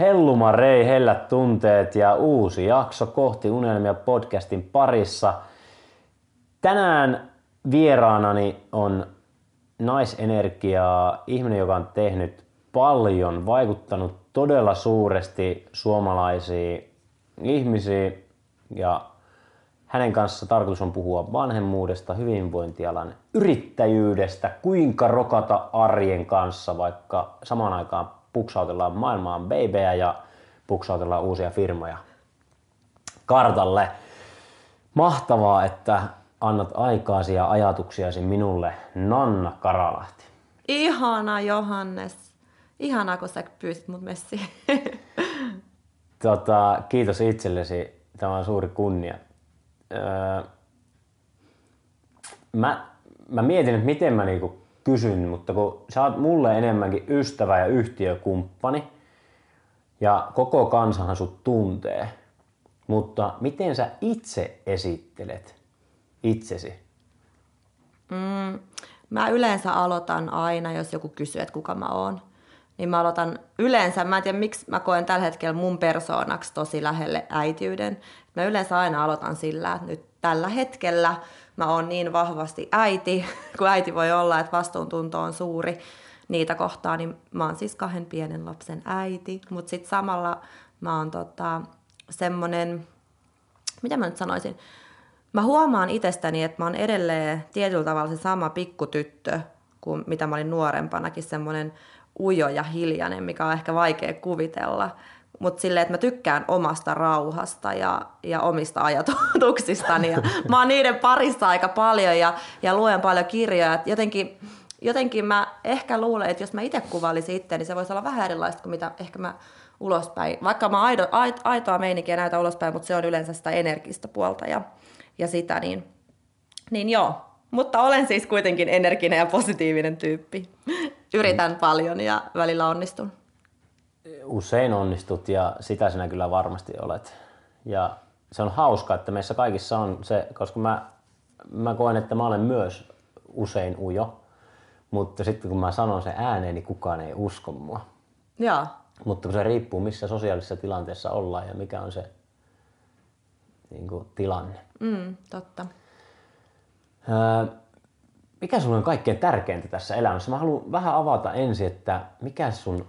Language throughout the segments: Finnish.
Helluma Rei, hellät tunteet ja uusi jakso kohti unelmia podcastin parissa. Tänään vieraanani on naisenergiaa, ihminen, joka on tehnyt paljon, vaikuttanut todella suuresti suomalaisiin ihmisiin ja hänen kanssa tarkoitus on puhua vanhemmuudesta, hyvinvointialan yrittäjyydestä, kuinka rokata arjen kanssa, vaikka samaan aikaan puksautellaan maailmaan babyä ja puksautellaan uusia firmoja kartalle. Mahtavaa, että annat aikaasi ja ajatuksiasi minulle, Nanna Karalahti. Ihana Johannes. Ihanaa, kun sä pyysit mut messiin. Tota, kiitos itsellesi. Tämä on suuri kunnia. Öö, mä, mä mietin, että miten mä niinku kysyn, mutta kun sä oot mulle enemmänkin ystävä ja yhtiökumppani, ja koko kansahan sut tuntee, mutta miten sä itse esittelet itsesi? Mm, mä yleensä aloitan aina, jos joku kysyy, että kuka mä oon. Niin mä aloitan yleensä, mä en tiedä miksi mä koen tällä hetkellä mun persoonaksi tosi lähelle äitiyden. Mä yleensä aina aloitan sillä, että nyt tällä hetkellä mä oon niin vahvasti äiti, kun äiti voi olla, että vastuuntunto on suuri niitä kohtaa, niin mä oon siis kahden pienen lapsen äiti, mutta sitten samalla mä oon tota, semmonen, mitä mä nyt sanoisin, mä huomaan itsestäni, että mä oon edelleen tietyllä tavalla se sama pikkutyttö, kuin mitä mä olin nuorempanakin, semmoinen ujo ja hiljainen, mikä on ehkä vaikea kuvitella. Mutta silleen, että mä tykkään omasta rauhasta ja, ja omista ajatuksistani. Ja mä oon niiden parissa aika paljon ja, ja luen paljon kirjoja. Jotenkin, jotenkin mä ehkä luulen, että jos mä itse kuvailisin itse, niin se voisi olla vähän erilaista kuin mitä ehkä mä ulospäin. Vaikka mä aido, aitoa meininkiä näytä ulospäin, mutta se on yleensä sitä energistä puolta ja, ja sitä, niin, niin joo. Mutta olen siis kuitenkin energinen ja positiivinen tyyppi. Yritän paljon ja välillä onnistun. Usein onnistut ja sitä sinä kyllä varmasti olet. Ja se on hauska, että meissä kaikissa on se, koska mä, mä koen, että mä olen myös usein ujo, mutta sitten kun mä sanon sen ääneen, niin kukaan ei usko mua. Joo. Mutta se riippuu, missä sosiaalisessa tilanteessa ollaan ja mikä on se niin kuin, tilanne. Mm, totta. Öö, mikä sun on kaikkein tärkeintä tässä elämässä? Mä haluan vähän avata ensin, että mikä sun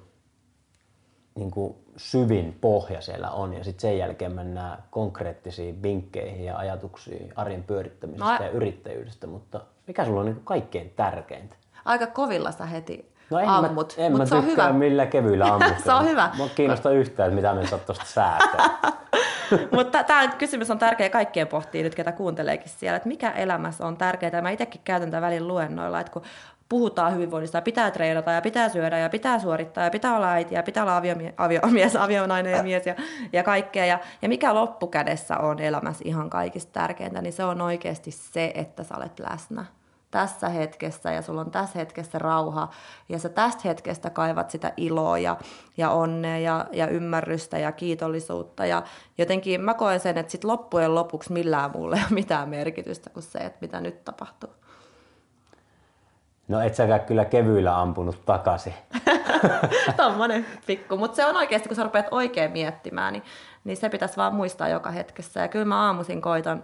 niin kuin, syvin pohja siellä on ja sitten sen jälkeen mennään konkreettisiin vinkkeihin ja ajatuksiin arjen pyörittämisestä no, ja yrittäjyydestä, mutta mikä sulla on niin kuin, kaikkein tärkeintä? Aika kovilla sä heti No en ammut, mä, en mä tykkää hyvä. millä kevyillä ammut. se on hyvä. Mua kiinnostaa yhtään, että mitä me saat tuosta säätää. Mutta tämä kysymys on tärkeä kaikkien pohtia nyt, ketä kuunteleekin siellä, että mikä elämässä on tärkeää. Mä itsekin käytän tätä välin luennoilla, että kun puhutaan hyvinvoinnista ja pitää treenata ja pitää syödä ja pitää suorittaa ja pitää olla äiti ja pitää olla aviomies, aviomies, avionainen ja mies ja, ja kaikkea. Ja, ja mikä loppukädessä on elämässä ihan kaikista tärkeintä, niin se on oikeasti se, että sä olet läsnä tässä hetkessä ja sulla on tässä hetkessä rauha ja sä tästä hetkestä kaivat sitä iloa ja, ja onnea ja, ja ymmärrystä ja kiitollisuutta ja jotenkin mä koen sen, että sit loppujen lopuksi millään muulle ei ole mitään merkitystä kuin se, että mitä nyt tapahtuu. No et säkään kyllä kevyillä ampunut takaisin. Tommonen pikku, mutta se on oikeasti, kun sä rupeat oikein miettimään, niin, niin se pitäisi vaan muistaa joka hetkessä. Ja kyllä mä aamuisin koitan,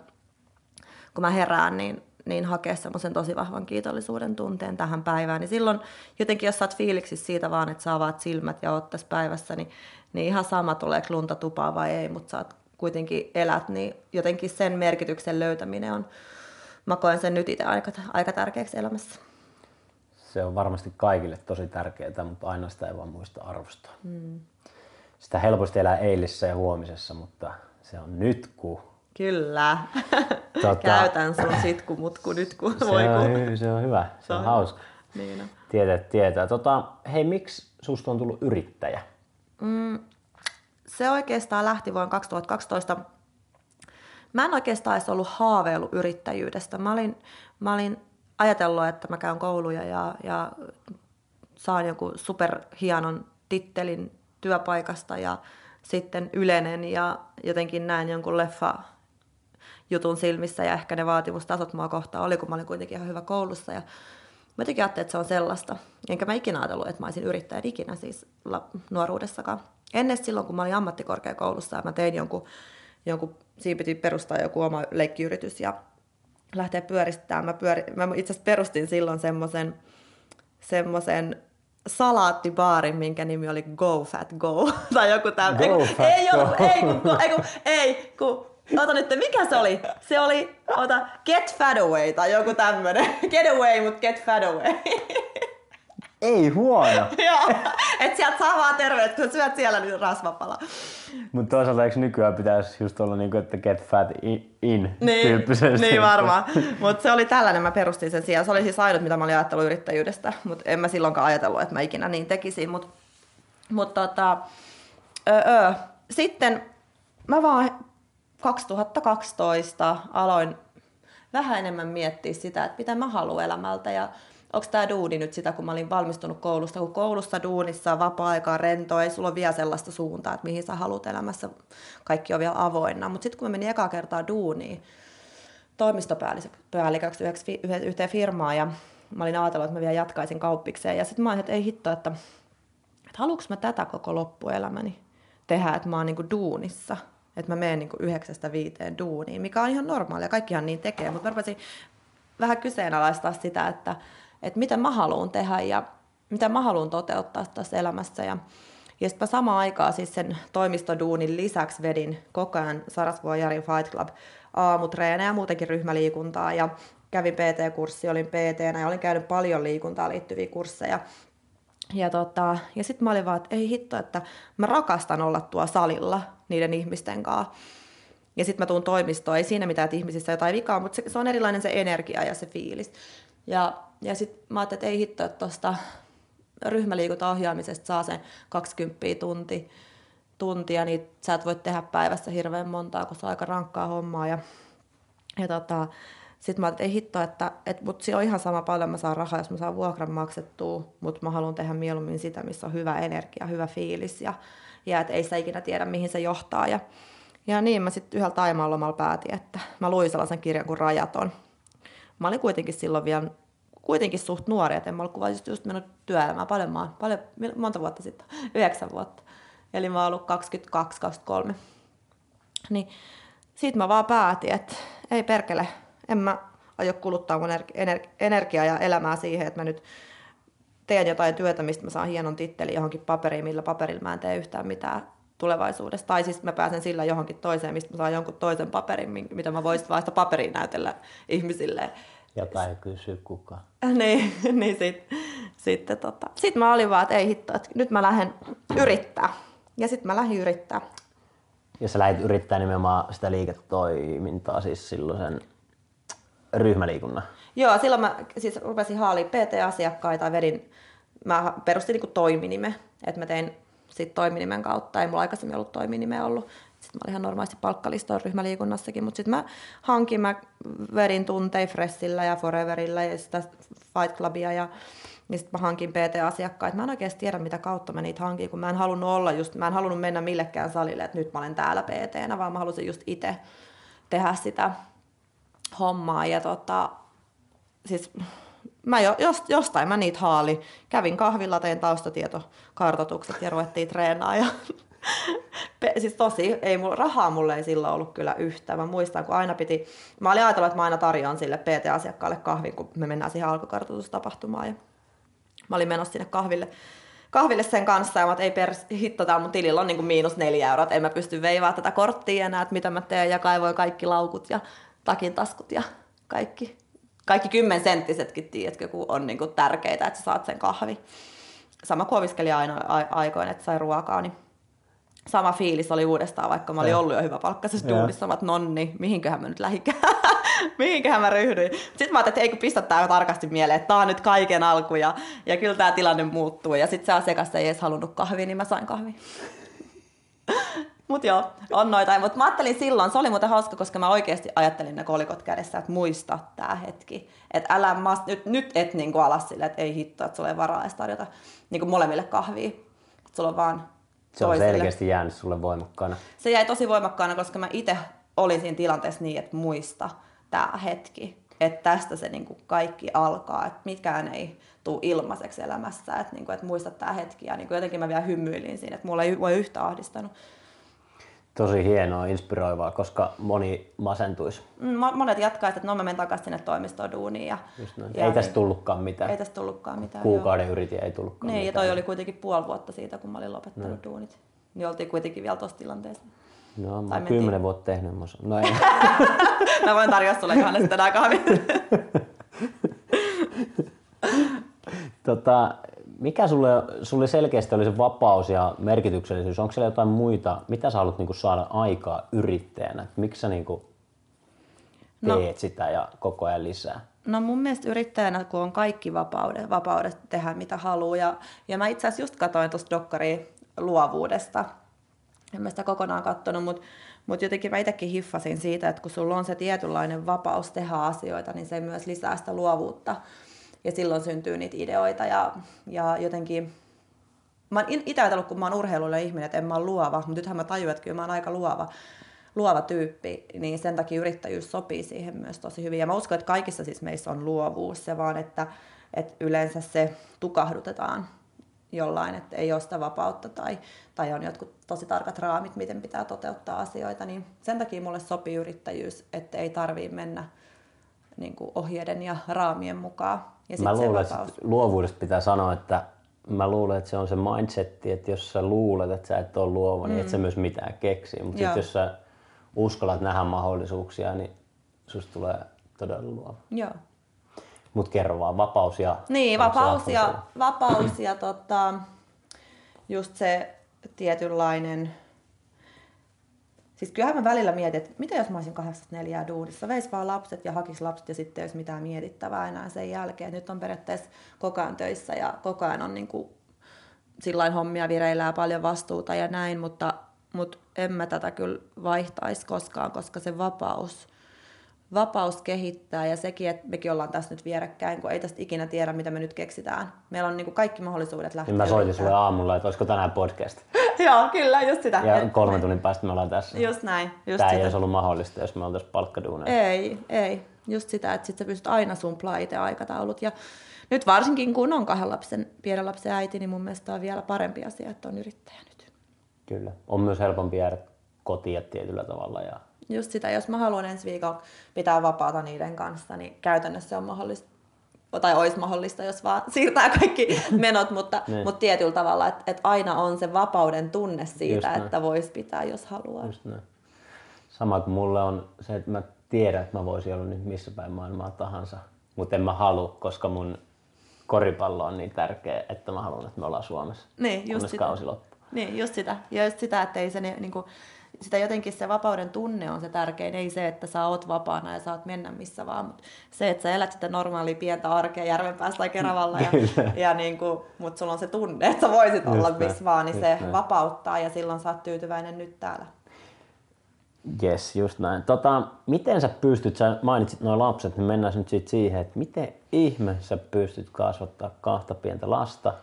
kun mä herään, niin niin hakea semmoisen tosi vahvan kiitollisuuden tunteen tähän päivään. Niin silloin jotenkin, jos sä oot fiiliksi siitä vaan, että sä avaat silmät ja oot tässä päivässä, niin, niin ihan sama tulee klunta tupaa vai ei, mutta sä oot kuitenkin elät, niin jotenkin sen merkityksen löytäminen on, mä koen sen nyt itse aika, aika tärkeäksi elämässä. Se on varmasti kaikille tosi tärkeää, mutta aina sitä ei vaan muista arvostaa. Mm. Sitä helposti elää eilisessä ja huomisessa, mutta se on nyt, kun Kyllä. Tota, Käytän sun sitkumutku nyt, kun se voi. On, se on hyvä, se, se on, on hauska. Niin on. Tietää, tietää. Tota, hei, miksi susta on tullut yrittäjä? Mm, se oikeastaan lähti vuonna 2012. Mä en oikeastaan edes ollut haaveillut yrittäjyydestä. Mä olin, mä olin ajatellut, että mä käyn kouluja ja, ja saan jonkun superhienon tittelin työpaikasta ja sitten ylenen ja jotenkin näen jonkun leffa jutun silmissä ja ehkä ne vaatimustasot mua kohtaan oli, kun mä olin kuitenkin ihan hyvä koulussa ja mä jotenkin ajattelin, että se on sellaista. Enkä mä ikinä ajatellut, että mä olisin yrittäjä ikinä siis nuoruudessakaan. ennen silloin, kun mä olin ammattikorkeakoulussa ja mä tein jonkun, jonkun siinä piti perustaa joku oma leikkiyritys ja lähteä pyöristämään. Mä, pyöri, mä itse asiassa perustin silloin semmoisen semmoisen salaattibaarin, minkä nimi oli Go Fat Go. tai joku tämmöinen. Go ei, Fat ei, Go. Ollut, ei, kun, ei, kun, ei, kun, ota nyt, mikä se oli? Se oli, ota, Get Fat Away tai joku tämmönen. Get away, mut get fat away. Ei huono. Joo, et sieltä saa vaan terveyttä, kun syöt siellä nyt rasvapala. Mutta toisaalta eikö nykyään pitäisi just olla niinku, että get fat in, in Niin, tyyppisesti. niin varmaan. Mutta se oli tällainen, mä perustin sen siihen. Se oli siis ainut, mitä mä olin ajatellut yrittäjyydestä, mutta en mä silloinkaan ajatellut, että mä ikinä niin tekisin. Mutta mut tota, öö, sitten mä vaan 2012 aloin vähän enemmän miettiä sitä, että mitä mä haluan elämältä ja onko tämä duuni nyt sitä, kun mä olin valmistunut koulusta, kun koulussa, duunissa, vapaa-aikaa, rentoa, ei sulla ole vielä sellaista suuntaa, että mihin sä haluat elämässä, kaikki on vielä avoinna. Mutta sitten kun mä menin ekaa kertaa duuniin toimistopäälliköksi yhteen firmaan ja mä olin ajatellut, että mä vielä jatkaisin kauppikseen. Ja sitten mä olin, että ei hitto, että, että haluanko mä tätä koko loppuelämäni tehdä, että mä oon niinku duunissa, että mä menen niinku yhdeksästä viiteen duuniin, mikä on ihan normaalia, kaikkihan niin tekee, mutta mä rupesin vähän kyseenalaistaa sitä, että, että mitä mä haluan tehdä ja mitä mä haluan toteuttaa tässä elämässä. Ja, ja sitten mä samaan aikaan siis sen toimistoduunin lisäksi vedin koko ajan Sarasvuon Jarin Fight Club aamutreenejä ja muutenkin ryhmäliikuntaa ja kävin PT-kurssi, olin pt ja olin käynyt paljon liikuntaan liittyviä kursseja. Ja, tota, ja sitten mä olin vaan, että ei hitto, että mä rakastan olla tuo salilla niiden ihmisten kanssa. Ja sitten mä tuun toimistoon, ei siinä mitään, että ihmisissä jotain vikaa, mutta se, se on erilainen se energia ja se fiilis. Ja, ja sitten mä ajattelin, että ei hitto, että tuosta ryhmäliikuntaohjaamisesta saa sen 20 tunti, tuntia, niin sä et voi tehdä päivässä hirveän montaa, kun se on aika rankkaa hommaa. Ja, ja tota, sitten mä ajattelin, että ei hitto, että, että mut se on ihan sama paljon mä saan rahaa, jos mä saan vuokran maksettua, mutta mä haluan tehdä mieluummin sitä, missä on hyvä energia, hyvä fiilis ja, ja että ei sitä ikinä tiedä, mihin se johtaa. Ja, ja niin mä sitten yhdellä taimaan lomalla päätin, että mä luin sellaisen kirjan kuin Rajaton. Mä olin kuitenkin silloin vielä kuitenkin suht nuori, että en mä ollut kuva just, just mennyt työelämään paljon, paljon, monta vuotta sitten, yhdeksän vuotta. Eli mä oon ollut 22-23. Niin siitä mä vaan päätin, että ei perkele, en mä aio kuluttaa mun ener- energiaa ja elämää siihen, että mä nyt teen jotain työtä, mistä mä saan hienon tittelin johonkin paperiin, millä paperilla mä en tee yhtään mitään tulevaisuudessa. Tai siis mä pääsen sillä johonkin toiseen, mistä mä saan jonkun toisen paperin, mitä mä voisin vaan sitä paperiin näytellä ihmisille. Jota ei kysy kukaan. niin, niin sitten sit, tota. sit mä olin vaan, että ei hitto, että nyt mä lähden yrittää. Ja sitten mä lähdin yrittää. Ja sä lähdit yrittää nimenomaan sitä liiketoimintaa, siis silloin sen ryhmäliikunnan. Joo, silloin mä siis rupesin haaliin PT-asiakkaita ja vedin, mä perustin niin toiminime, että mä tein sit toiminimen kautta, ei mulla aikaisemmin ollut toiminimeä ollut. Sitten mä olin ihan normaalisti palkkalistoon ryhmäliikunnassakin, mutta sitten mä hankin, mä vedin tuntei Freshillä ja Foreverilla ja sitä Fight Clubia ja niin sitten mä hankin PT-asiakkaita. Mä en oikeasti tiedä, mitä kautta mä niitä hankin, kun mä en halunnut olla just, mä en halunnut mennä millekään salille, että nyt mä olen täällä PT-nä, vaan mä halusin just itse tehdä sitä hommaa. Ja tota, siis mä jo, jostain mä niitä haali. Kävin kahvilla, tein taustatietokartoitukset ja ruvettiin treenaa. Ja siis tosi, ei mulla, rahaa mulle ei silloin ollut kyllä yhtään. Mä muistan, kun aina piti, mä olin ajatellut, että mä aina tarjoan sille PT-asiakkaalle kahvin, kun me mennään siihen alkukartoitustapahtumaan. Ja mä olin menossa sinne kahville, kahville sen kanssa ja mä ei per hitto, tää mun tilillä on niin kuin miinus neljä euroa, että en mä pysty veivaa tätä korttia enää, että mitä mä teen ja kaivoin kaikki laukut ja takin taskut ja kaikki kaikki kymmensenttisetkin, tiedätkö, kun on niin kuin tärkeitä, että sä saat sen kahvi. Sama kuin aina aikoina, että sai ruokaa, niin sama fiilis oli uudestaan, vaikka mä olin ollut jo hyvä palkkaisessa duunissa, että nonni, mihinköhän mä nyt lähikään, mihinköhän mä ryhdyin. Sitten mä ajattelin, että ei kun pistä tää tarkasti mieleen, että tää on nyt kaiken alku ja, ja kyllä tämä tilanne muuttuu. Ja sitten se asiakas ei edes halunnut kahvia, niin mä sain kahvia. Mut joo, on noita. Mutta mä ajattelin silloin, se oli muuten hauska, koska mä oikeasti ajattelin ne kolikot kädessä, että muista tämä hetki. Että älä mas, nyt, nyt et niinku alas sille, että ei hitto, että sulla ei varaa edes tarjota niinku molemmille kahvia. Että sulla on vaan Se on selkeästi jäänyt sulle voimakkaana. Se jäi tosi voimakkaana, koska mä itse olin siinä tilanteessa niin, että muista tämä hetki. että tästä se niin kuin kaikki alkaa, että mitkään ei tule ilmaiseksi elämässä, että, niin kuin, että muistat tämä hetki ja niin kuin jotenkin mä vielä hymyilin siinä, että mulla ei voi yhtä ahdistanut. Tosi hienoa, inspiroivaa, koska moni masentuisi. Mm, monet jatkaa, että no mä menen takaisin sinne toimistoon duuniin. Ja, ja ei tästä tullutkaan mitään. Ei tästä tullutkaan mitään. Kuukauden joo. yritin, ei tullutkaan niin, mitään. ja toi oli kuitenkin puoli vuotta siitä, kun mä olin lopettanut no. duunit. Niin oltiin kuitenkin vielä tuossa tilanteessa. No, mä oon kymmenen vuotta tehnyt. Mä, no ei. mä voin tarjota sulle Johannes tänään kahvin. tota, mikä sulle, sulle selkeästi oli se vapaus ja merkityksellisyys? Onko siellä jotain muita, mitä sä haluat niinku saada aikaa yrittäjänä? Miksi sä niinku no. teet no, sitä ja koko ajan lisää? No mun mielestä yrittäjänä, kun on kaikki vapaudet, vapaudet tehdä mitä haluaa. Ja, ja mä itse asiassa just katsoin tuosta dokkaria luovuudesta. En mä sitä kokonaan katsonut, mutta mut jotenkin mä itsekin hiffasin siitä, että kun sulla on se tietynlainen vapaus tehdä asioita, niin se myös lisää sitä luovuutta ja silloin syntyy niitä ideoita ja, ja jotenkin Mä oon itse ajatellut, kun mä oon urheilullinen ihminen, että en mä ole luova, mutta nythän mä tajuan, että kyllä mä oon aika luova, luova tyyppi, niin sen takia yrittäjyys sopii siihen myös tosi hyvin. Ja mä uskon, että kaikissa siis meissä on luovuus, se vaan, että, että yleensä se tukahdutetaan jollain, että ei ole sitä vapautta tai, tai on jotkut tosi tarkat raamit, miten pitää toteuttaa asioita, niin sen takia mulle sopii yrittäjyys, että ei tarvii mennä niin kuin ohjeiden ja raamien mukaan. Ja mä luulen, että luovuudesta pitää sanoa, että mä luulen, että se on se mindsetti, että jos sä luulet, että sä et ole luova, mm. niin et sä mm. myös mitään keksi. Mutta sitten jos sä uskallat nähdä mahdollisuuksia, niin susta tulee todella luova. Joo. Mutta kerro vaan, vapaus ja... Niin, vapaus ja, vapaus ja tota, just se tietynlainen Siis kyllähän mä välillä mietin, että mitä jos mä olisin 84 duunissa, veis vaan lapset ja hakis lapset ja sitten olisi mitään mietittävää enää sen jälkeen. Nyt on periaatteessa koko ajan töissä ja koko ajan on niin kuin hommia vireillä ja paljon vastuuta ja näin, mutta, mutta en mä tätä kyllä vaihtaisi koskaan, koska se vapaus, vapaus kehittää ja sekin, että mekin ollaan tässä nyt vierekkäin, kun ei tästä ikinä tiedä, mitä me nyt keksitään. Meillä on niin kuin kaikki mahdollisuudet lähteä. Niin mä soitin sulle aamulla, että olisiko tänään podcast. Joo, kyllä, just sitä. Ja kolmen tunnin päästä me ollaan tässä. Just näin. Just Tämä sitä. ei olisi ollut mahdollista, jos me oltaisiin palkkaduuneja. Ei, ei. Just sitä, että sit sä pystyt aina sumplaa itse aikataulut. Ja nyt varsinkin kun on kahden lapsen, pienen lapsen äiti, niin mun mielestä on vielä parempi asia, että on yrittäjä nyt. Kyllä. On myös helpompi jäädä kotiin tietyllä tavalla. Ja... Just sitä, jos mä haluan ensi viikolla pitää vapaata niiden kanssa, niin käytännössä se on mahdollista tai olisi mahdollista, jos vaan siirtää kaikki menot, mutta, niin. mutta tietyllä tavalla, että, että aina on se vapauden tunne siitä, että voisi pitää, jos haluaa. Just näin. Sama kuin mulle on se, että mä tiedän, että mä voisin olla nyt missä päin maailmaa tahansa, mutta en mä halua, koska mun koripallo on niin tärkeä, että mä haluan, että me ollaan Suomessa. Niin, just sitä. kausi loppuu. Niin, just sitä. Ja just sitä, että ei se niin kuin, sitä jotenkin se vapauden tunne on se tärkein, ei se, että sä oot vapaana ja saat mennä missä vaan, mutta se, että sä elät sitä normaalia pientä arkea Järvenpäässä tai Keravalla, ja, ja niin kuin, mutta sulla on se tunne, että sä voisit just olla missä vaan, niin se näin. vapauttaa ja silloin sä oot tyytyväinen nyt täällä. Yes, just näin. Tota, miten sä pystyt, sä mainitsit noin lapset, niin mennään nyt siitä siihen, että miten ihme sä pystyt kasvattaa kahta pientä lasta,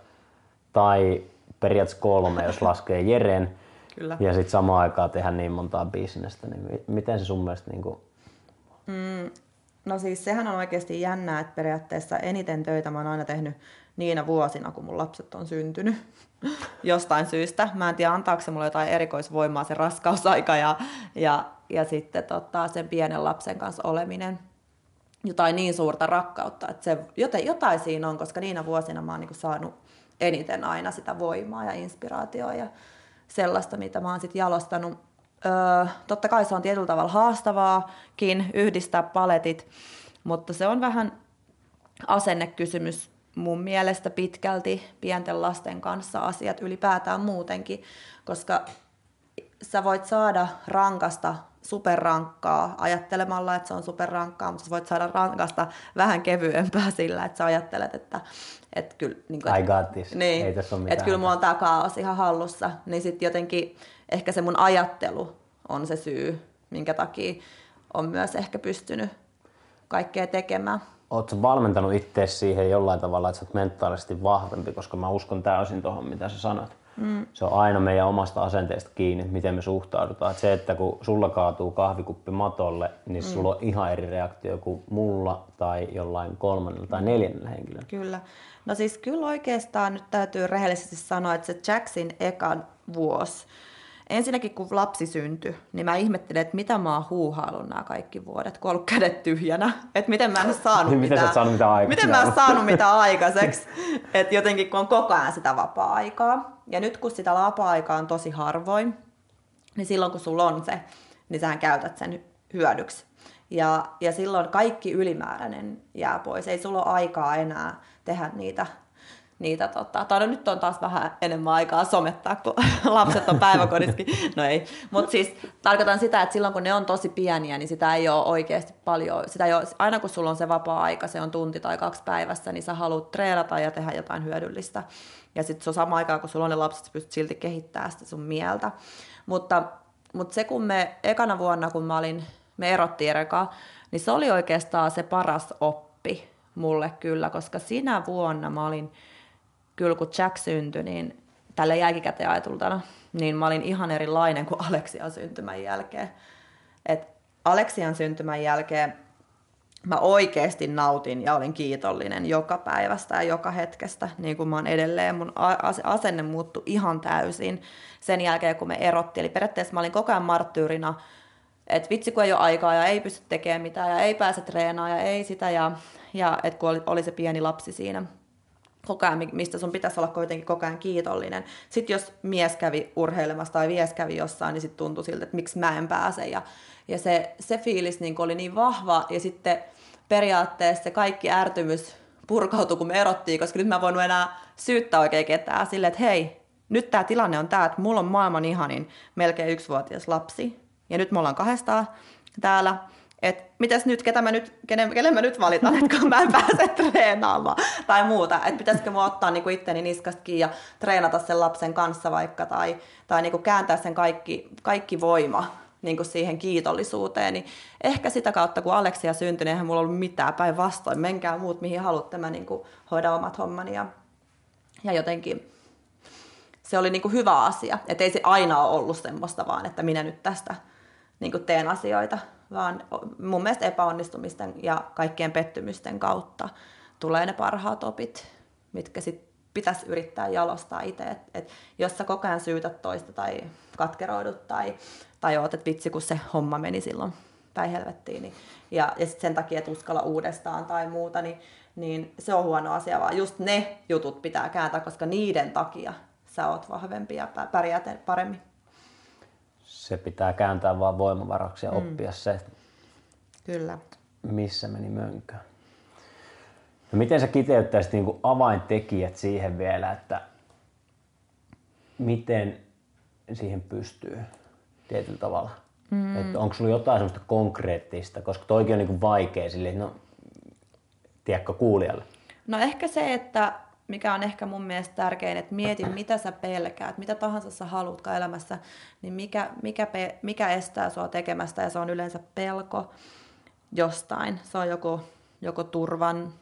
tai periaatteessa kolme, jos laskee Jeren, Kyllä. Ja sitten samaan aikaan tehdä niin montaa bisnestä, niin miten se sun mielestä... Niin kuin... mm, no siis sehän on oikeasti jännää, että periaatteessa eniten töitä mä oon aina tehnyt niinä vuosina, kun mun lapset on syntynyt jostain syystä. Mä en tiedä, antaako se mulle jotain erikoisvoimaa se raskausaika ja, ja, ja sitten tota, sen pienen lapsen kanssa oleminen. Jotain niin suurta rakkautta, että se, jotain, jotain siinä on, koska niinä vuosina mä oon niin saanut eniten aina sitä voimaa ja inspiraatioa ja, sellaista, mitä mä oon sitten jalostanut. Öö, totta kai se on tietyllä tavalla haastavaakin yhdistää paletit, mutta se on vähän asennekysymys mun mielestä pitkälti pienten lasten kanssa asiat ylipäätään muutenkin, koska sä voit saada rankasta superrankkaa ajattelemalla, että se on superrankkaa, mutta sä voit saada rankasta vähän kevyempää sillä, että sä ajattelet, että et kyllä, niin kuin, I got this. Niin, Ei tässä ole että kyllä mulla on tämä kaos ihan hallussa, niin sitten jotenkin ehkä se mun ajattelu on se syy, minkä takia on myös ehkä pystynyt kaikkea tekemään. Oletko valmentanut itse siihen jollain tavalla, että sä oot mentaalisesti vahvempi, koska mä uskon täysin tuohon, mitä sä sanot. Mm. Se on aina meidän omasta asenteesta kiinni, miten me suhtaudutaan. Et se, että kun sulla kaatuu kahvikuppi matolle, niin mm. sulla on ihan eri reaktio kuin mulla tai jollain kolmannella tai neljännellä henkilöllä. Kyllä. No siis kyllä oikeastaan nyt täytyy rehellisesti sanoa, että se Jacksin ekan vuosi, ensinnäkin kun lapsi syntyi, niin mä ihmettelin, että mitä mä oon huuhaillut nämä kaikki vuodet, kun ollut kädet tyhjänä. Että miten mä en saanut niin, mitään. Miten saanut mitään aikaiseksi? Miten mä en saanut mitään aikaiseksi. Että jotenkin kun on koko ajan sitä vapaa-aikaa. Ja nyt kun sitä vapaa-aikaa on tosi harvoin, niin silloin kun sulla on se, niin sähän käytät sen hyödyksi. Ja, ja silloin kaikki ylimääräinen jää pois. Ei sulla ole aikaa enää tehdä niitä niitä, tota, tai no nyt on taas vähän enemmän aikaa somettaa, kun lapset on päiväkodissakin. No ei, mutta siis tarkoitan sitä, että silloin kun ne on tosi pieniä, niin sitä ei ole oikeasti paljon, sitä ei ole, aina kun sulla on se vapaa-aika, se on tunti tai kaksi päivässä, niin sä haluat treenata ja tehdä jotain hyödyllistä. Ja sitten se on sama aikaa, kun sulla on ne lapset, sä pystyt silti kehittämään sitä sun mieltä. Mutta, mutta se kun me ekana vuonna, kun mä olin, me erottiin Erekaa, niin se oli oikeastaan se paras oppi mulle kyllä, koska sinä vuonna mä olin kyllä kun Jack syntyi, niin tälle jälkikäteen ajatultana, niin mä olin ihan erilainen kuin Aleksian syntymän jälkeen. Et Aleksian syntymän jälkeen mä oikeasti nautin ja olin kiitollinen joka päivästä ja joka hetkestä, niin kuin mä oon edelleen. Mun asenne muuttui ihan täysin sen jälkeen, kun me erottiin. Eli periaatteessa mä olin koko ajan marttyyrina, että vitsi kun ei ole aikaa ja ei pysty tekemään mitään ja ei pääse treenaamaan ja ei sitä. Ja, ja että kun oli, oli se pieni lapsi siinä koko ajan, mistä sun pitäisi olla kuitenkin koko ajan kiitollinen. Sitten jos mies kävi urheilemassa tai mies kävi jossain, niin sitten tuntui siltä, että miksi mä en pääse. Ja, ja se, se fiilis niin oli niin vahva ja sitten periaatteessa se kaikki ärtymys purkautui, kun me erottiin, koska nyt mä voin enää syyttää oikein ketään silleen, että hei, nyt tämä tilanne on tämä, että mulla on maailman ihanin melkein yksivuotias lapsi, ja nyt me ollaan kahdestaan täällä, että mitäs nyt, ketä mä nyt, kenen, kenen mä nyt valitan, että kun mä en pääse treenaamaan tai muuta, että pitäisikö mä ottaa niinku itteni niskastakin ja treenata sen lapsen kanssa vaikka tai, tai niinku kääntää sen kaikki, kaikki voima niinku siihen kiitollisuuteen, niin ehkä sitä kautta, kun Aleksia syntyi, niin eihän mulla ollut mitään päinvastoin, menkää muut mihin haluatte, mä niinku hoidan omat hommani ja, ja jotenkin se oli niinku hyvä asia, että ei se aina ole ollut semmoista vaan, että minä nyt tästä niinku teen asioita, vaan mun mielestä epäonnistumisten ja kaikkien pettymysten kautta tulee ne parhaat opit, mitkä sit pitäisi yrittää jalostaa itse. Et, et jos sä koko ajan syytät toista tai katkeroidut tai, tai oot, että vitsi kun se homma meni silloin päin helvettiin, niin, ja, ja sit sen takia, että uskalla uudestaan tai muuta, niin, niin se on huono asia, vaan just ne jutut pitää kääntää, koska niiden takia sä oot vahvempi ja pärjäät paremmin se pitää kääntää vaan voimavaraksi ja mm. oppia se, Kyllä. missä meni mönkään. No miten sä kiteyttäisit niin kuin avaintekijät siihen vielä, että miten siihen pystyy tietyllä tavalla? Mm. Että onko sulla jotain semmoista konkreettista, koska toikin on niin kuin vaikea sille, no, tiedätkö kuulijalle? No ehkä se, että mikä on ehkä mun mielestä tärkein, että mieti mitä sä pelkäät, mitä tahansa sä haluatkaan elämässä, niin mikä, mikä, pe, mikä estää sua tekemästä ja se on yleensä pelko jostain. Se on joko, joko turvan,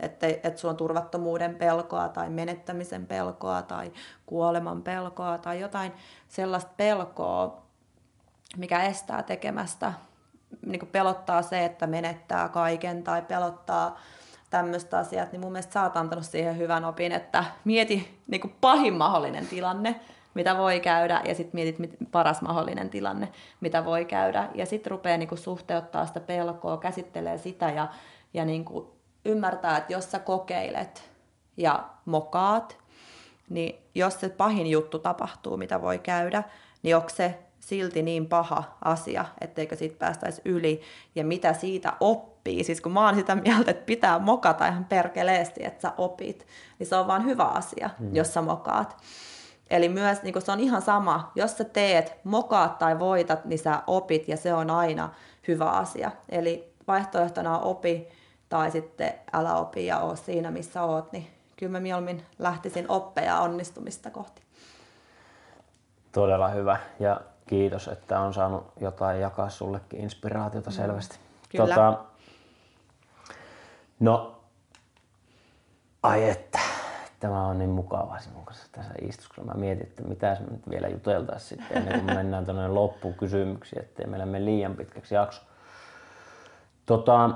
että, että sulla on turvattomuuden pelkoa tai menettämisen pelkoa tai kuoleman pelkoa tai jotain sellaista pelkoa, mikä estää tekemästä. Niin pelottaa se, että menettää kaiken tai pelottaa tämmöistä asiat, niin mun mielestä sä oot antanut siihen hyvän opin, että mieti niin kuin pahin mahdollinen tilanne, mitä voi käydä, ja sitten mietit paras mahdollinen tilanne, mitä voi käydä, ja sitten rupeaa niin suhteuttaa sitä pelkoa, käsittelee sitä, ja, ja niin kuin ymmärtää, että jos sä kokeilet ja mokaat, niin jos se pahin juttu tapahtuu, mitä voi käydä, niin onko se silti niin paha asia, etteikö siitä päästäisi yli, ja mitä siitä oppii. Siis kun mä oon sitä mieltä, että pitää mokata ihan perkeleesti, että sä opit, niin se on vaan hyvä asia, mm. jos sä mokaat. Eli myös niin se on ihan sama, jos sä teet, mokaat tai voitat, niin sä opit, ja se on aina hyvä asia. Eli vaihtoehtona on opi, tai sitten älä opi ja oo siinä, missä oot, niin kyllä mä mieluummin lähtisin oppeja onnistumista kohti. Todella hyvä. Ja kiitos, että on saanut jotain jakaa sullekin inspiraatiota mm. selvästi. Kyllä. Tota, no, ai että, tämä on niin mukavaa sinun kanssa tässä istuskella. Mä mietin, että mitä me nyt vielä juteltaisiin sitten ennen kuin mennään tuonne loppukysymyksiin, ettei meillä mene liian pitkäksi jakso. Tota,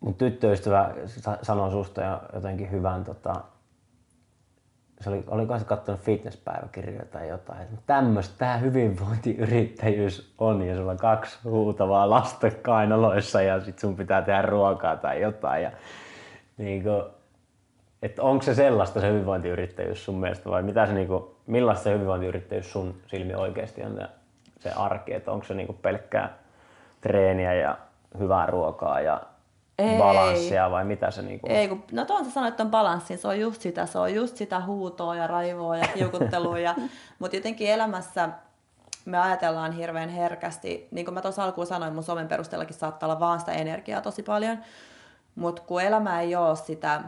mun tyttöystävä sanoi susta jotenkin hyvän, tota, se oli, olikohan se katsonut fitnesspäiväkirjoja tai jotain, tämmöistä tämä hyvinvointiyrittäjyys on ja sulla on kaksi huutavaa lasta kainaloissa ja sit sun pitää tehdä ruokaa tai jotain. Ja, niin kuin, että onko se sellaista se hyvinvointiyrittäjyys sun mielestä vai mitä se, niin kuin, millaista se hyvinvointiyrittäjyys sun silmi oikeasti on se arki, että onko se niin kuin pelkkää treeniä ja hyvää ruokaa ja ei. balanssia vai mitä se niinku Ei, kun, no tuon sä sanoit on balanssin, se on just sitä, se on just sitä huutoa ja raivoa ja kiukuttelua, ja, mutta jotenkin elämässä me ajatellaan hirveän herkästi, niin kuin mä tuossa alkuun sanoin, mun somen perusteellakin saattaa olla vaan sitä energiaa tosi paljon, mutta kun elämä ei ole sitä,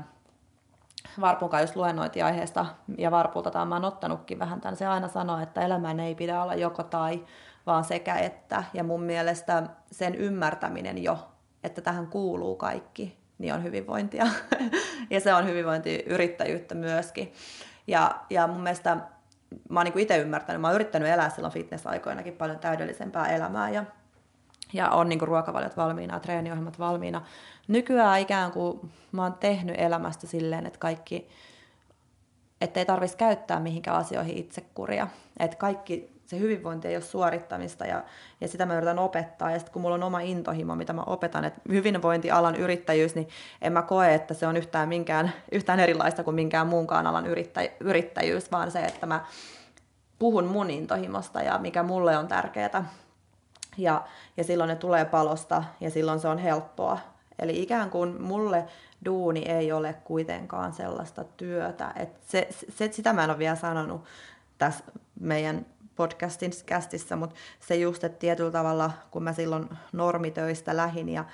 Varpunkaan just luennoitiin aiheesta, ja Varpulta tämä mä oon ottanutkin vähän tämän, se aina sanoo, että elämän ei pidä olla joko tai, vaan sekä että, ja mun mielestä sen ymmärtäminen jo että tähän kuuluu kaikki, niin on hyvinvointia. ja se on hyvinvointiyrittäjyyttä myöskin. Ja, ja mun mielestä mä oon niin itse ymmärtänyt, mä oon yrittänyt elää silloin fitness-aikoinakin paljon täydellisempää elämää ja, ja on niin ruokavaliot valmiina, treeniohjelmat valmiina. Nykyään ikään kuin mä oon tehnyt elämästä silleen, että kaikki, että ei tarvitsisi käyttää mihinkään asioihin itsekuria. Että kaikki se hyvinvointi ei ole suorittamista ja, ja sitä mä yritän opettaa. Ja sitten kun mulla on oma intohimo, mitä mä opetan, että hyvinvointialan yrittäjyys, niin en mä koe, että se on yhtään, minkään, yhtään erilaista kuin minkään muunkaan alan yrittä, yrittäjyys, vaan se, että mä puhun mun intohimosta ja mikä mulle on tärkeää. Ja, ja silloin ne tulee palosta ja silloin se on helppoa. Eli ikään kuin mulle duuni ei ole kuitenkaan sellaista työtä. että se, se, sitä mä en ole vielä sanonut tässä meidän podcastin kästissä, mutta se just, että tietyllä tavalla, kun mä silloin normitöistä lähin ja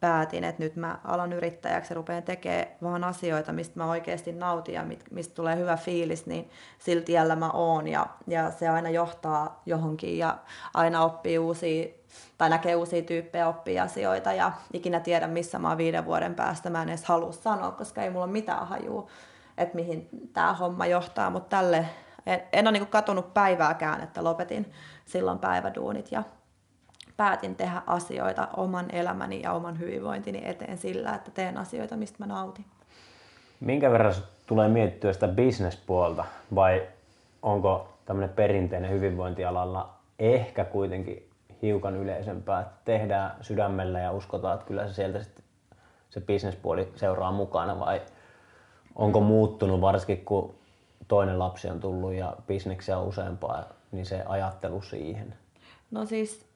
päätin, että nyt mä alan yrittäjäksi ja rupean tekemään vaan asioita, mistä mä oikeasti nautin ja mistä tulee hyvä fiilis, niin sillä tiellä mä oon ja, ja se aina johtaa johonkin ja aina oppii uusia tai näkee uusia tyyppejä, oppii asioita ja ikinä tiedä, missä mä oon viiden vuoden päästä. Mä en edes halua sanoa, koska ei mulla ole mitään hajua, että mihin tämä homma johtaa, mutta tälle en, en ole niin katonut päivääkään, että lopetin silloin päiväduunit ja päätin tehdä asioita oman elämäni ja oman hyvinvointini eteen sillä, että teen asioita, mistä mä nautin. Minkä verran tulee miettiä sitä bisnespuolta vai onko tämmöinen perinteinen hyvinvointialalla ehkä kuitenkin hiukan yleisempää, että tehdään sydämellä ja uskotaan, että kyllä se sieltä sitten se bisnespuoli seuraa mukana vai onko muuttunut varsinkin kun toinen lapsi on tullut ja bisneksiä on useampaa, niin se ajattelu siihen? No siis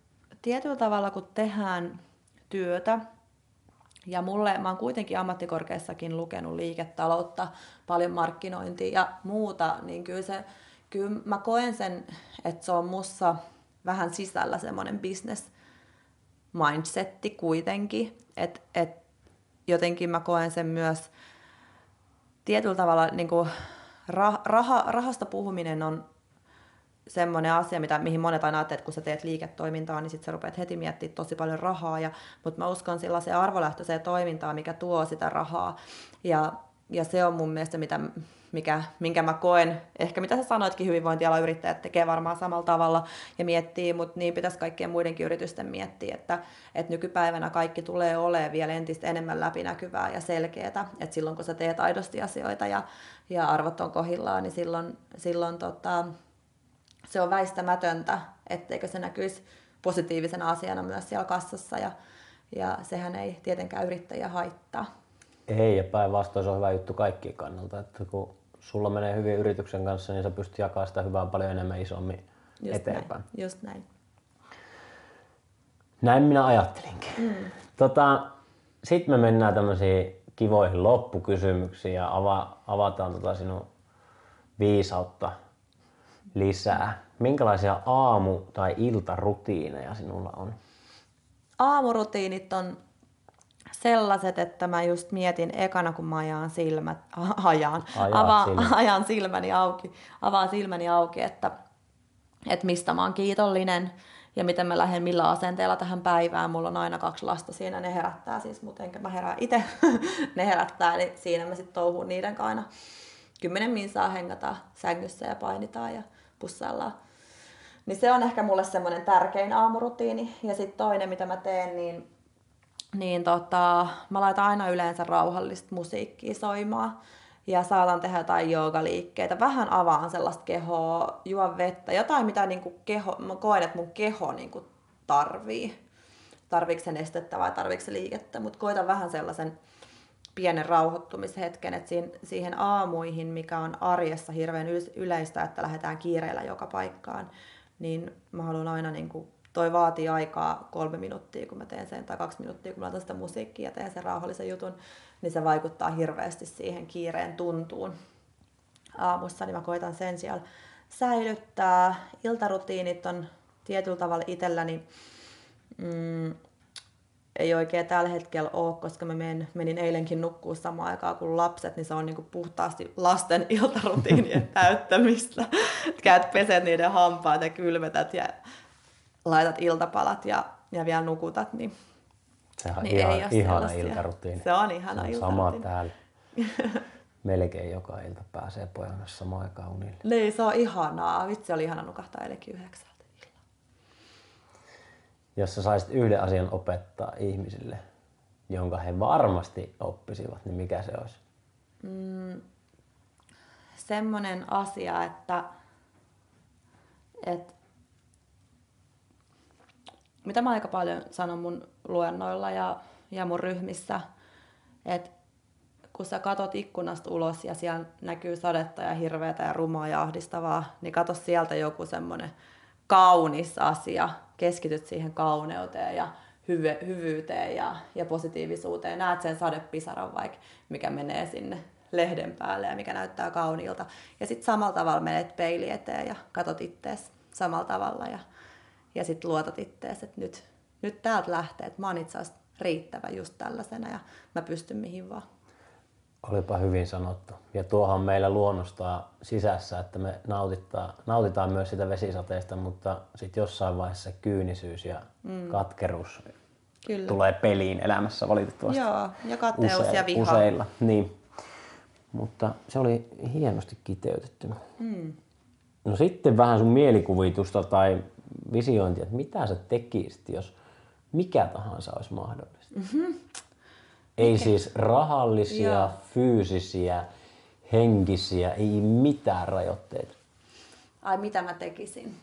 tietyllä tavalla, kun tehdään työtä, ja mulle, mä oon kuitenkin ammattikorkeassakin lukenut liiketaloutta, paljon markkinointia ja muuta, niin kyllä se, kyllä mä koen sen, että se on mussa vähän sisällä semmoinen business mindsetti kuitenkin, että et jotenkin mä koen sen myös tietyllä tavalla niin kuin raha, rahasta puhuminen on semmoinen asia, mitä, mihin monet aina ajattelee, että kun sä teet liiketoimintaa, niin sitten sä rupeat heti miettimään tosi paljon rahaa. Ja, mutta mä uskon sellaiseen arvolähtöiseen toimintaan, mikä tuo sitä rahaa. Ja, ja se on mun mielestä, mitä, mikä, minkä mä koen, ehkä mitä sä sanoitkin, hyvinvointialayrittäjät tekee varmaan samalla tavalla ja miettii, mutta niin pitäisi kaikkien muidenkin yritysten miettiä, että, että nykypäivänä kaikki tulee olemaan vielä entistä enemmän läpinäkyvää ja selkeää, että silloin kun sä teet aidosti asioita ja, ja arvot on kohillaan, niin silloin, silloin tota, se on väistämätöntä, etteikö se näkyisi positiivisena asiana myös siellä kassassa ja, ja sehän ei tietenkään yrittäjä haittaa. Ei, ja päinvastoin se on hyvä juttu kaikkien kannalta, että kun sulla menee hyvin yrityksen kanssa, niin sä pystyt jakamaan sitä hyvää paljon enemmän isommin just eteenpäin. Näin, just näin. Näin minä ajattelinkin. Mm. Tota, Sitten me mennään tämmöisiin kivoihin loppukysymyksiin ja ava, avataan tota sinun viisautta lisää. Minkälaisia aamu- tai iltarutiineja sinulla on? Aamurutiinit on sellaiset, että mä just mietin ekana, kun mä ajan silmät, ajan, avaan, silmät. ajan silmäni auki, avaan silmäni auki, että, että mistä mä oon kiitollinen. ja miten mä lähden millä asenteella tähän päivään. Mulla on aina kaksi lasta siinä, ne herättää siis, mutta enkä mä herää itse. ne herättää, niin siinä mä sitten touhun niiden kanssa aina. Kymmenen minsaa hengata sängyssä ja painitaan ja pussaillaan. Niin se on ehkä mulle semmoinen tärkein aamurutiini. Ja sitten toinen, mitä mä teen, niin, niin tota, mä laitan aina yleensä rauhallista musiikkia soimaan. Ja saatan tehdä jotain joogaliikkeitä. Vähän avaan sellaista kehoa, juon vettä. Jotain, mitä niinku keho, mä koen, että mun keho niinku tarvii. Tarviiko se nestettä vai tarviiko se liikettä. Mutta koitan vähän sellaisen pienen rauhoittumishetken, että siihen, siihen aamuihin, mikä on arjessa hirveän yleistä, että lähdetään kiireellä joka paikkaan, niin mä haluan aina, niin kuin, toi vaatii aikaa kolme minuuttia, kun mä teen sen, tai kaksi minuuttia, kun mä laitan sitä musiikkia ja teen sen rauhallisen jutun, niin se vaikuttaa hirveästi siihen kiireen tuntuun aamussa, niin mä koitan sen siellä säilyttää. Iltarutiinit on tietyllä tavalla itselläni mm, ei oikein tällä hetkellä ole, koska mä menin, menin eilenkin nukkuu samaan aikaan kuin lapset, niin se on niinku puhtaasti lasten iltarutiinien täyttämistä. Käyt peset niiden hampaat ja kylvetät ja laitat iltapalat ja, ja vielä nukutat, niin Sehän on Niin ihan, ei ihana iltarutiini. Se on ihana on sama iltarutiini. täällä. Melkein joka ilta pääsee pojan kanssa samaan aikaan unille. niin, se on ihanaa. Vitsi, oli ihana nukahtaa eilenkin yhdeksältä. Jos sä saisit yhden asian opettaa ihmisille, jonka he varmasti oppisivat, niin mikä se olisi? semmoinen asia, että, että mitä mä aika paljon sanon mun luennoilla ja, ja mun ryhmissä, että kun sä katot ikkunasta ulos ja siellä näkyy sadetta ja hirveätä ja rumaa ja ahdistavaa, niin kato sieltä joku semmoinen kaunis asia, keskityt siihen kauneuteen ja hyve, hyvyyteen ja, ja positiivisuuteen. Näet sen sadepisaran vaikka, mikä menee sinne lehden päälle ja mikä näyttää kauniilta. Ja sitten samalla tavalla menet peili eteen ja katot ittees samalla tavalla ja, ja sitten luotat ittees, että nyt, nyt täältä lähtee, että mä oon itse asiassa riittävä just tällaisena ja mä pystyn mihin vaan. Olipa hyvin sanottu. Ja tuohan meillä luonnosta sisässä, että me nautitaan, nautitaan myös sitä vesisateesta, mutta sitten jossain vaiheessa kyynisyys ja mm. katkeruus Kyllä. tulee peliin elämässä valitettavasti. Joo, ja kateus ja viha. Useilla, niin. Mutta se oli hienosti kiteytetty. Mm. No sitten vähän sun mielikuvitusta tai visiointia, että mitä sä tekisit, jos mikä tahansa olisi mahdollista. Mm-hmm. Ei siis rahallisia, Joo. fyysisiä, henkisiä, ei mitään rajoitteita. Ai mitä mä tekisin?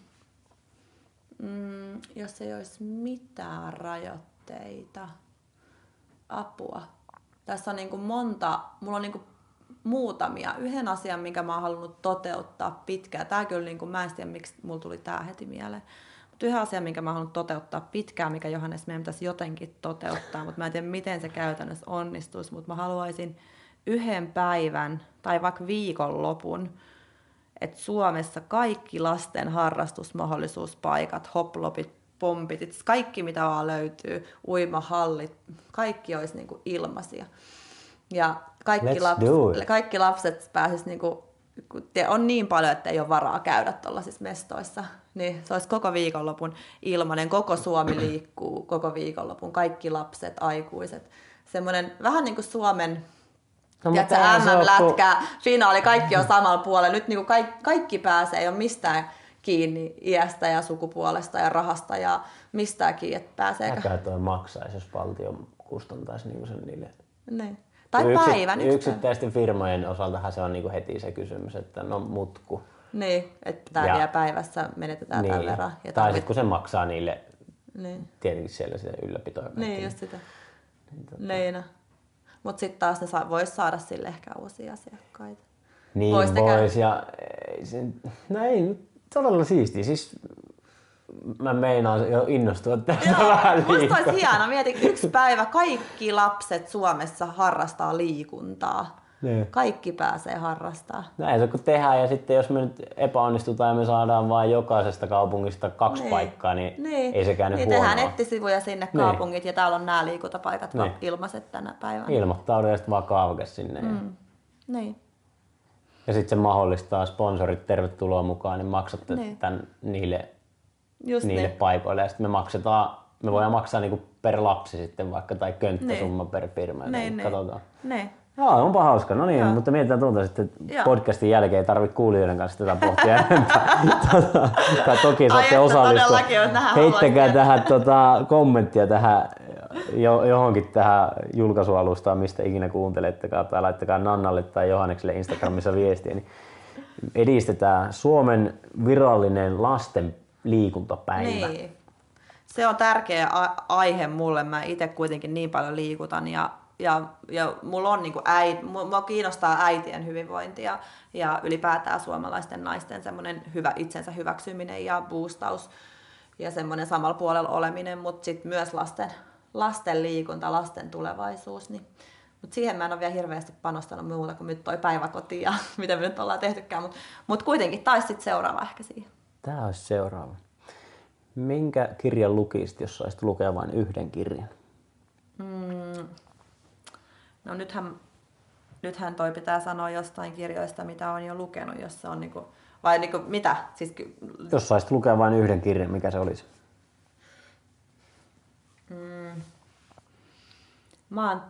Mm, jos ei olisi mitään rajoitteita. Apua. Tässä on niin kuin monta, mulla on niin kuin muutamia. Yhden asian, minkä mä oon halunnut toteuttaa pitkään. Tää kyllä, niin kuin, mä en tiedä, miksi mulla tuli tää heti mieleen. Mutta yhden asian, minkä mä halunnut toteuttaa pitkään, mikä Johannes meidän pitäisi jotenkin toteuttaa, mutta mä en tiedä, miten se käytännössä onnistuisi, mutta mä haluaisin yhden päivän tai vaikka viikonlopun, että Suomessa kaikki lasten harrastusmahdollisuuspaikat, hoplopit, pompitit, kaikki mitä vaan löytyy, uimahallit, kaikki olisi niinku ilmaisia. Ja kaikki, Let's laps, do it. kaikki lapset pääsis niinku, kun te- on niin paljon, että ei ole varaa käydä tuollaisissa mestoissa, niin se olisi koko viikonlopun ilmainen, koko Suomi liikkuu koko viikonlopun, kaikki lapset, aikuiset. Semmoinen vähän niin kuin Suomen No, mutta Tiedätkö, MM-lätkä, finaali, kaikki on samalla puolella. Nyt niin kaikki, kaikki pääsee, ei ole mistään kiinni iästä ja sukupuolesta ja rahasta ja mistään kiinni, että pääseekö. Mikä toi maksaisi, jos valtio kustantaisi niinku sen niille? Niin. Tai Yksi- päivän. Yksi. Yksittäisten firmojen osaltahan se on niinku heti se kysymys, että no mutku. Niin, että tämä vielä päivässä menetetään tämän verran. Ja Tai sitten kun se maksaa niille Niin, tietenkin siellä sitä ylläpitoa. niin just sitä. Niin. Mutta sitten taas ne saa, vois saada sille ehkä uusia asiakkaita. Niin Vois vois, ja ei se, no ei, todella siistiä. Siis mä meinaan jo innostua tästä Joo, vähän musta liikaa. olisi hieno. Mietin, yksi päivä kaikki lapset Suomessa harrastaa liikuntaa. Niin. Kaikki pääsee harrastaa. Näin se kun tehdään ja sitten jos me nyt epäonnistutaan ja me saadaan vain jokaisesta kaupungista kaksi Niin. paikkaa, niin, ei sekään niin huonoa. tehdään nettisivuja sinne Niin. kaupungit ja täällä on nämä liikuntapaikat Niin. niin. ilmaiset tänä päivänä. Ilmoittaudu ja sitten vaan kaavake sinne. Mm. Ja, Niin. ja sitten se mahdollistaa sponsorit, tervetuloa mukaan, niin maksatte Niin. tämän niille Just niille niin. paikoille. Ja sitten me maksetaan, me voidaan maksaa niinku per lapsi sitten vaikka, tai könttäsumma per firma. Niin, niin. Katsotaan. Niin. Joo, onpa hauska. No niin, Joo. mutta mietitään tuota sitten Joo. podcastin jälkeen. Ei tarvitse kuulijoiden kanssa tätä pohtia enempää. Tota, toki saatte että osallistua. Heittäkää tähän tota, kommenttia tähän jo, johonkin tähän julkaisualustaan, mistä ikinä kuuntelettekaan, tai laittakaa Nannalle tai Johannekselle Instagramissa viestiä. Niin edistetään Suomen virallinen lasten liikuntapäivä. Niin. Se on tärkeä aihe mulle. Mä itse kuitenkin niin paljon liikutan ja, ja, ja mulla on niinku äit, mua kiinnostaa äitien hyvinvointi ja, ja ylipäätään suomalaisten naisten semmoinen hyvä, itsensä hyväksyminen ja boostaus ja semmoinen samalla puolella oleminen, mutta sitten myös lasten, lasten liikunta, lasten tulevaisuus. Niin. Mutta siihen mä en ole vielä hirveästi panostanut muuta kuin nyt toi päiväkoti ja mitä me nyt ollaan tehtykään. Mutta mut kuitenkin taisi sitten seuraava ehkä siihen. Tämä olisi seuraava. Minkä kirjan lukisit, jos saisit lukea vain yhden kirjan? No nythän, nythän toi pitää sanoa jostain kirjoista, mitä on jo lukenut, jos se on niinku, vai niinku mitä? Siis, Jos saisit lukea vain yhden kirjan, mikä se olisi? mä, oon,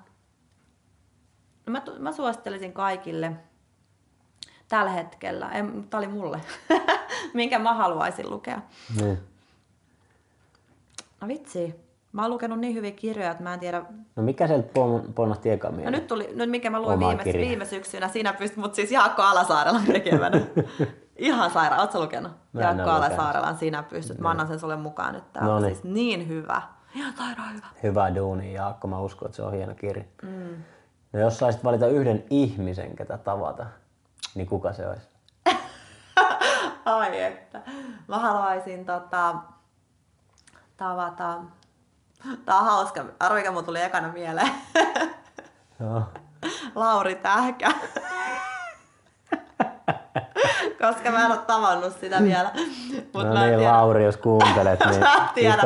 no mä, mä suosittelisin kaikille tällä hetkellä, tää oli mulle, minkä mä haluaisin lukea. Niin. No vitsi, mä oon lukenut niin hyviä kirjoja, että mä en tiedä, No mikä pon- ponnahti eka No mieleen? nyt tuli, nyt mikä mä luin viime, kirja. viime syksynä, siinä pystyt, mutta siis Jaakko Alasaarella tekemänä. Ihan sairaan, ootko lukenut? Mä Jaakko. Alasaarelan sinä pystyt, mä annan sen sulle mukaan nyt, tää on Noniin. siis niin hyvä. Ihan sairaan hyvä. Hyvä duuni, Jaakko. Mä uskon, että se on hieno kirja. Mm. No jos saisit valita yhden ihmisen, ketä tavata, niin kuka se olisi? Ai että. Mä haluaisin tota, tavata, tää on hauska, arvo mikä mun tuli ekana mieleen. Joo. Lauri Tähkä. Koska mä en ole tavannut sitä vielä. Mut No mä niin, tiedä- Lauri, jos kuuntelet, niin Mä en tiedä,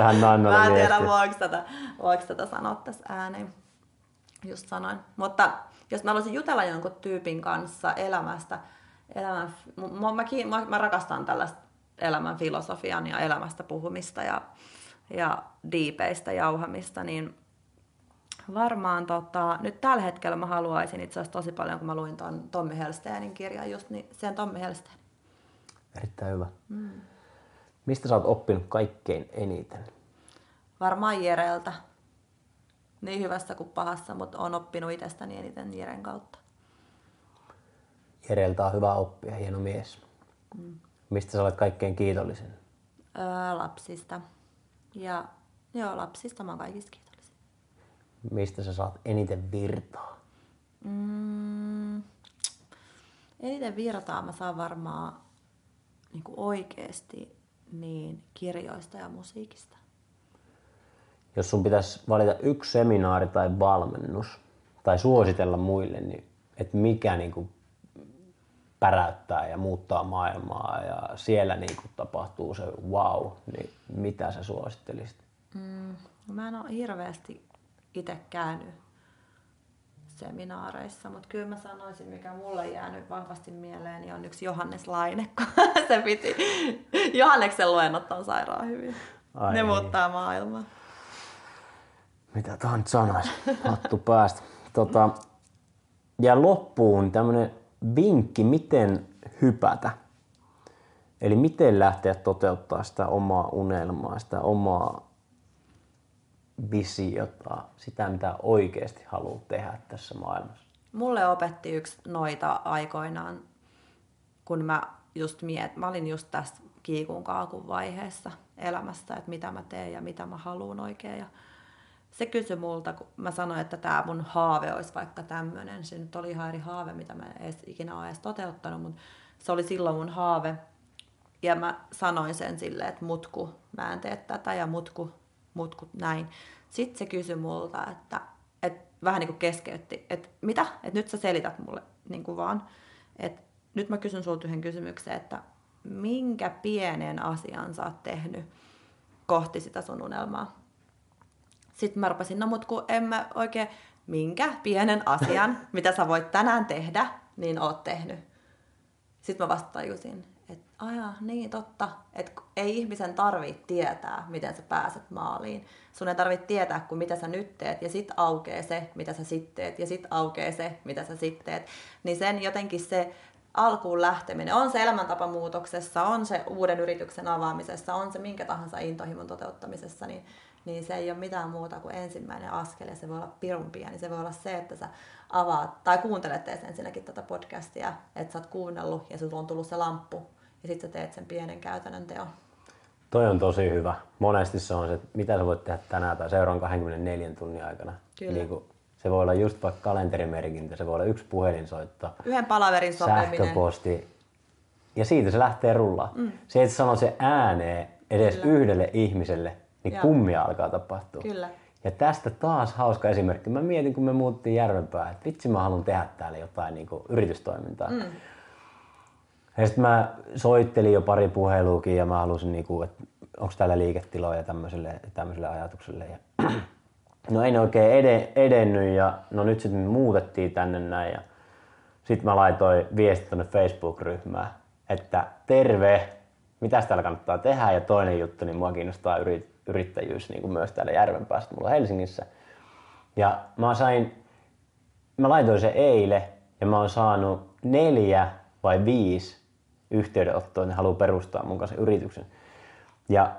mä en tiedä voiko tätä, voiko tätä sanoa tässä ääneen. Just sanoin. Mutta jos mä haluaisin jutella jonkun tyypin kanssa elämästä, elämän, mä, mä, kiin- mä, mä rakastan tällaista elämän filosofian ja elämästä puhumista ja, ja diipeistä jauhamista, niin varmaan tota, nyt tällä hetkellä mä haluaisin itse asiassa tosi paljon, kun mä luin ton Tommi Helsteenin kirjan just, niin sen Tommi Helsteen. Erittäin hyvä. Mm. Mistä sä oot oppinut kaikkein eniten? Varmaan Jereltä. Niin hyvässä kuin pahassa, mutta on oppinut itsestäni eniten Jeren kautta. Jereltä on hyvä oppia, hieno mies. Mm. Mistä sä olet kaikkein kiitollisin? Öö, lapsista. Ja joo, lapsista mä oon kaikista kiitollisin. Mistä sä saat eniten virtaa? Mm, eniten virtaa mä saan varmaan niin oikeasti niin kirjoista ja musiikista. Jos sun pitäisi valita yksi seminaari tai valmennus tai suositella muille, niin että mikä niin kuin päräyttää ja muuttaa maailmaa ja siellä niin kuin tapahtuu se wow, niin mitä sä suosittelisit? Mm, mä en ole hirveästi itse käynyt seminaareissa, mutta kyllä mä sanoisin, mikä mulle jäänyt vahvasti mieleen, niin on yksi Johannes Laine, kun se piti. Johanneksen luennot on sairaan hyvin. Ai ne niin. muuttaa maailmaa. Mitä tuohon nyt sanoisi? Hattu päästä. Tota, ja loppuun tämmönen vinkki, miten hypätä. Eli miten lähteä toteuttaa sitä omaa unelmaa, sitä omaa visiota, sitä mitä oikeasti haluat tehdä tässä maailmassa. Mulle opetti yksi noita aikoinaan, kun mä just miet, mä olin just tässä kiikun kaakun vaiheessa elämästä, että mitä mä teen ja mitä mä haluan oikein. Ja se kysyi multa, kun mä sanoin, että tämä mun haave olisi vaikka tämmöinen. Se nyt oli ihan eri haave, mitä mä edes, ikinä ole edes toteuttanut, mutta se oli silloin mun haave. Ja mä sanoin sen silleen, että mutku, mä en tee tätä ja mutku, mutku näin. Sitten se kysyi multa, että, että vähän niin kuin keskeytti, että mitä? Että nyt sä selität mulle niin kuin vaan. Että nyt mä kysyn sulta yhden kysymyksen, että minkä pienen asian sä oot tehnyt kohti sitä sun unelmaa? Sitten mä rupesin, no mut kun en mä oikein, minkä pienen asian, mitä sä voit tänään tehdä, niin oot tehnyt. Sitten mä vasta tajusin, että Aja, niin totta. Et ei ihmisen tarvitse tietää, miten sä pääset maaliin. Sun ei tarvitse tietää, kun mitä sä nyt teet, ja sit aukeaa se, mitä sä sit teet, ja sit aukeaa se, mitä sä sit teet. Niin sen jotenkin se alkuun lähteminen, on se elämäntapamuutoksessa, on se uuden yrityksen avaamisessa, on se minkä tahansa intohimon toteuttamisessa, niin, niin se ei ole mitään muuta kuin ensimmäinen askel, ja se voi olla pirun pieni. Se voi olla se, että sä avaat, tai kuuntelet edes ensinnäkin tätä podcastia, että sä oot kuunnellut, ja sulla on tullut se lamppu, ja sitten sä teet sen pienen käytännön teon. Toi on tosi hyvä. Monesti se on se, että mitä sä voit tehdä tänään tai seuraavan 24 tunnin aikana. Kyllä. Niin kuin, se voi olla just vaikka kalenterimerkintä, se voi olla yksi puhelinsoitto, Yhden palaverin sopiminen. sähköposti. Ja siitä se lähtee rullaan. Mm. Se, että sanoo se ääneen edes Kyllä. yhdelle ihmiselle, niin Joo. kummia alkaa tapahtua. Kyllä. Ja tästä taas hauska esimerkki. Mä mietin, kun me muuttiin Järvenpäähän, että vitsi mä haluan tehdä täällä jotain niin kuin yritystoimintaa. Mm. Ja sitten mä soittelin jo pari puheluukin ja mä halusin, niin kuin, että onko täällä liiketiloja tämmöiselle, tämmöiselle ajatukselle. Ja no ei ne oikein ede, edennyt ja no nyt sitten muutettiin tänne näin ja sitten mä laitoin viestit tonne Facebook-ryhmään, että terve, mitä täällä kannattaa tehdä ja toinen juttu, niin mua kiinnostaa yrit, yrittäjyys niin kuin myös täällä Järvenpäästä, mulla on Helsingissä. Ja mä sain, mä laitoin se eile ja mä oon saanut neljä vai viisi yhteydenottoa, ne haluaa perustaa mun kanssa yrityksen. Ja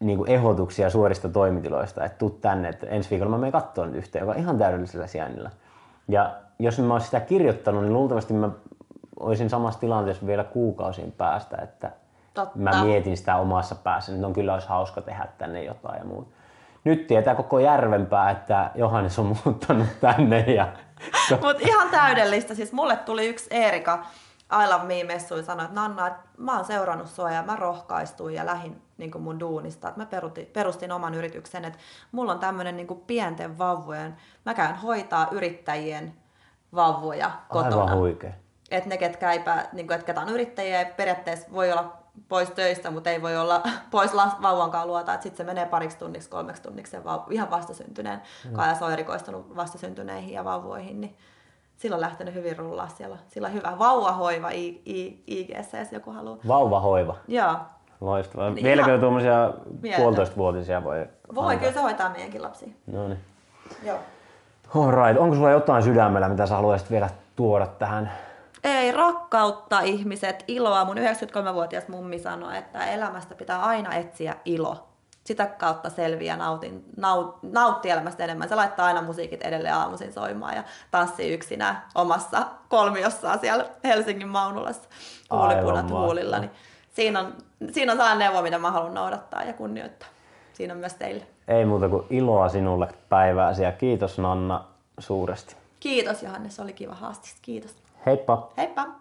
niin kuin ehdotuksia suorista toimitiloista, että tuu tänne, että ensi viikolla mä menen katsoa nyt yhteen, joka on ihan täydellisellä sijainnilla. Ja jos mä olisin sitä kirjoittanut, niin luultavasti mä olisin samassa tilanteessa vielä kuukausien päästä, että Totta. mä mietin sitä omassa päässä, että on kyllä olisi hauska tehdä tänne jotain ja muuta. Nyt tietää koko Järvenpää, että Johannes on muuttanut tänne ja Mutta ihan täydellistä. Siis mulle tuli yksi Eerika I Love ja sanoi, että Nanna, että mä oon seurannut sua ja mä rohkaistuin ja lähin niin mun duunista. Että mä perustin, perustin oman yrityksen, että mulla on tämmöinen niin pienten vauvojen, mä käyn hoitaa yrittäjien vauvoja kotona. aivan huikea. että ne, ketkä, ei pää, niin kuin, että ketä on yrittäjiä, periaatteessa voi olla pois töistä, mutta ei voi olla pois vauvankaan luota. Sitten se menee pariksi tunniksi, kolmeksi tunniksi sen vau- ihan vastasyntyneen. Mm. Kaija on erikoistunut vastasyntyneihin ja vauvoihin, niin sillä on lähtenyt hyvin rullaa siellä. Sillä on hyvä vauvahoiva I- I- jos joku haluaa. Vauvahoiva. Joo. Loistavaa. Niin Vieläkö tuommoisia puolitoistavuotisia voi Voi, antaa? kyllä se hoitaa meidänkin lapsia. No niin. Joo. Alright, onko sulla jotain sydämellä, mitä sä haluaisit vielä tuoda tähän? Ei, rakkautta ihmiset, iloa. Mun 93-vuotias mummi sanoi, että elämästä pitää aina etsiä ilo. Sitä kautta selviää nautin, naut, nautti elämästä enemmän. Se laittaa aina musiikit edelleen aamuisin soimaan ja tanssii yksinä omassa kolmiossaan siellä Helsingin Maunulassa huulipunat huulilla. Niin siinä, on, siinä on sellainen neuvo, mitä mä haluan noudattaa ja kunnioittaa. Siinä on myös teille. Ei muuta kuin iloa sinulle päivääsi ja kiitos Nanna suuresti. Kiitos Johannes, oli kiva haastis. Kiitos. Heippa! Heippa!